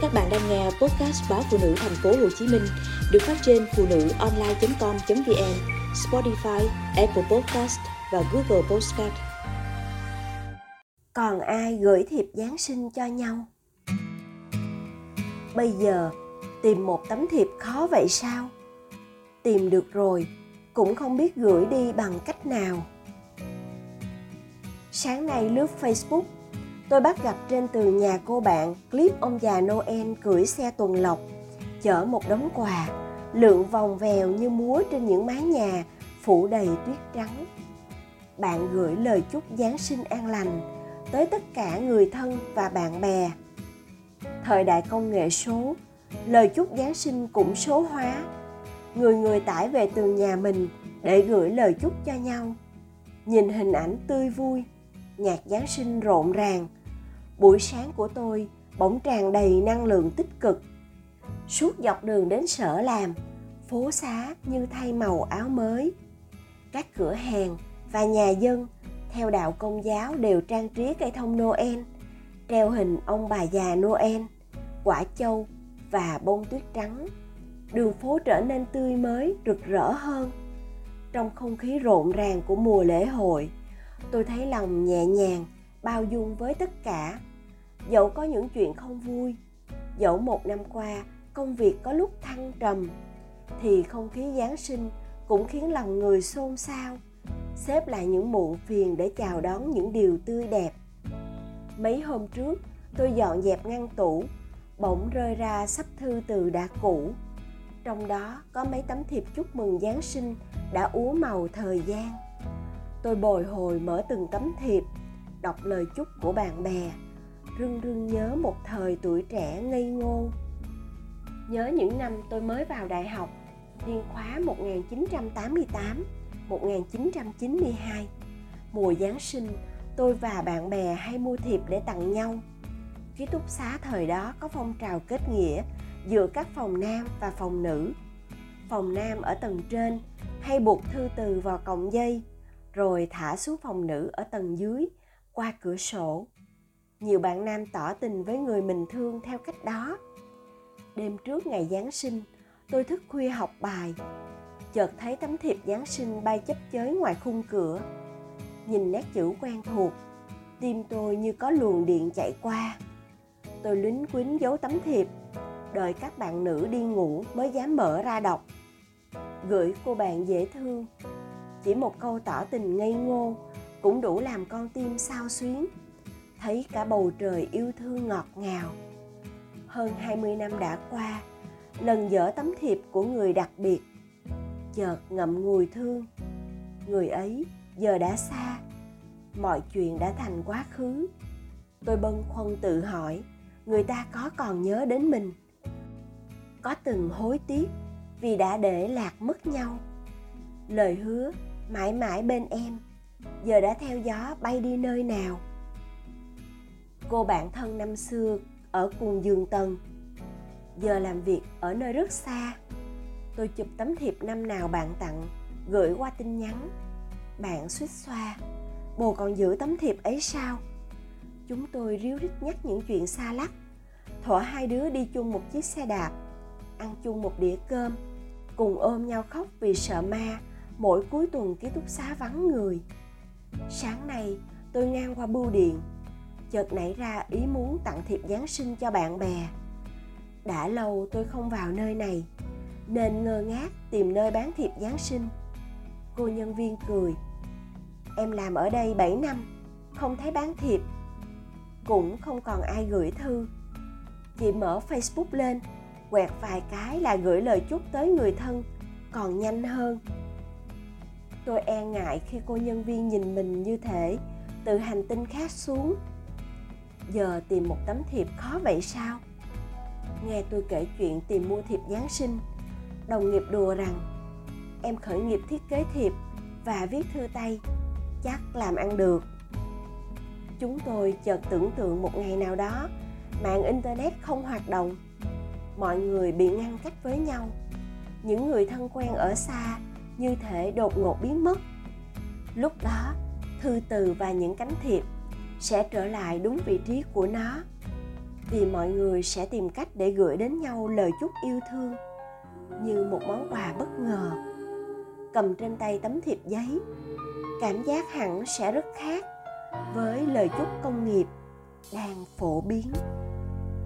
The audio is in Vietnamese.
Các bạn đang nghe podcast báo phụ nữ thành phố Hồ Chí Minh được phát trên phụ nữ online.com.vn, Spotify, Apple Podcast và Google Podcast. Còn ai gửi thiệp Giáng sinh cho nhau? Bây giờ tìm một tấm thiệp khó vậy sao? Tìm được rồi, cũng không biết gửi đi bằng cách nào. Sáng nay lướt Facebook tôi bắt gặp trên tường nhà cô bạn clip ông già Noel cưỡi xe tuần lộc, chở một đống quà, lượn vòng vèo như múa trên những mái nhà phủ đầy tuyết trắng. Bạn gửi lời chúc Giáng sinh an lành tới tất cả người thân và bạn bè. Thời đại công nghệ số, lời chúc Giáng sinh cũng số hóa. Người người tải về tường nhà mình để gửi lời chúc cho nhau. Nhìn hình ảnh tươi vui, nhạc Giáng sinh rộn ràng, buổi sáng của tôi bỗng tràn đầy năng lượng tích cực. Suốt dọc đường đến sở làm, phố xá như thay màu áo mới. Các cửa hàng và nhà dân theo đạo công giáo đều trang trí cây thông noel, treo hình ông bà già noel, quả châu và bông tuyết trắng. Đường phố trở nên tươi mới, rực rỡ hơn. Trong không khí rộn ràng của mùa lễ hội, tôi thấy lòng nhẹ nhàng, bao dung với tất cả dẫu có những chuyện không vui, dẫu một năm qua công việc có lúc thăng trầm, thì không khí giáng sinh cũng khiến lòng người xôn xao, xếp lại những muộn phiền để chào đón những điều tươi đẹp. Mấy hôm trước, tôi dọn dẹp ngăn tủ, bỗng rơi ra sắp thư từ đã cũ. Trong đó có mấy tấm thiệp chúc mừng giáng sinh đã úa màu thời gian. Tôi bồi hồi mở từng tấm thiệp, đọc lời chúc của bạn bè rưng rưng nhớ một thời tuổi trẻ ngây ngô. Nhớ những năm tôi mới vào đại học, niên khóa 1988, 1992. Mùa Giáng sinh, tôi và bạn bè hay mua thiệp để tặng nhau. Ký túc xá thời đó có phong trào kết nghĩa giữa các phòng nam và phòng nữ. Phòng nam ở tầng trên hay buộc thư từ vào cọng dây, rồi thả xuống phòng nữ ở tầng dưới qua cửa sổ nhiều bạn nam tỏ tình với người mình thương theo cách đó. Đêm trước ngày giáng sinh, tôi thức khuya học bài. Chợt thấy tấm thiệp giáng sinh bay chấp chới ngoài khung cửa. Nhìn nét chữ quen thuộc, tim tôi như có luồng điện chạy qua. Tôi lính quýnh giấu tấm thiệp, đợi các bạn nữ đi ngủ mới dám mở ra đọc. Gửi cô bạn dễ thương. Chỉ một câu tỏ tình ngây ngô cũng đủ làm con tim sao xuyến thấy cả bầu trời yêu thương ngọt ngào. Hơn 20 năm đã qua, lần dở tấm thiệp của người đặc biệt, chợt ngậm ngùi thương. Người ấy giờ đã xa, mọi chuyện đã thành quá khứ. Tôi bâng khuâng tự hỏi, người ta có còn nhớ đến mình? Có từng hối tiếc vì đã để lạc mất nhau? Lời hứa mãi mãi bên em, giờ đã theo gió bay đi nơi nào? Cô bạn thân năm xưa ở cùng giường tầng. Giờ làm việc ở nơi rất xa. Tôi chụp tấm thiệp năm nào bạn tặng, gửi qua tin nhắn. Bạn suýt xoa, bồ còn giữ tấm thiệp ấy sao? Chúng tôi ríu rít nhắc những chuyện xa lắc. Thỏa hai đứa đi chung một chiếc xe đạp, ăn chung một đĩa cơm, cùng ôm nhau khóc vì sợ ma mỗi cuối tuần ký túc xá vắng người. Sáng nay, tôi ngang qua bưu điện chợt nảy ra ý muốn tặng thiệp Giáng sinh cho bạn bè. Đã lâu tôi không vào nơi này, nên ngơ ngác tìm nơi bán thiệp Giáng sinh. Cô nhân viên cười. Em làm ở đây 7 năm, không thấy bán thiệp. Cũng không còn ai gửi thư. Chị mở Facebook lên, quẹt vài cái là gửi lời chúc tới người thân, còn nhanh hơn. Tôi e ngại khi cô nhân viên nhìn mình như thể từ hành tinh khác xuống giờ tìm một tấm thiệp khó vậy sao? Nghe tôi kể chuyện tìm mua thiệp giáng sinh, đồng nghiệp đùa rằng, em khởi nghiệp thiết kế thiệp và viết thư tay, chắc làm ăn được. Chúng tôi chợt tưởng tượng một ngày nào đó, mạng internet không hoạt động. Mọi người bị ngăn cách với nhau. Những người thân quen ở xa như thể đột ngột biến mất. Lúc đó, thư từ và những cánh thiệp sẽ trở lại đúng vị trí của nó. Vì mọi người sẽ tìm cách để gửi đến nhau lời chúc yêu thương như một món quà bất ngờ. Cầm trên tay tấm thiệp giấy, cảm giác hẳn sẽ rất khác với lời chúc công nghiệp đang phổ biến.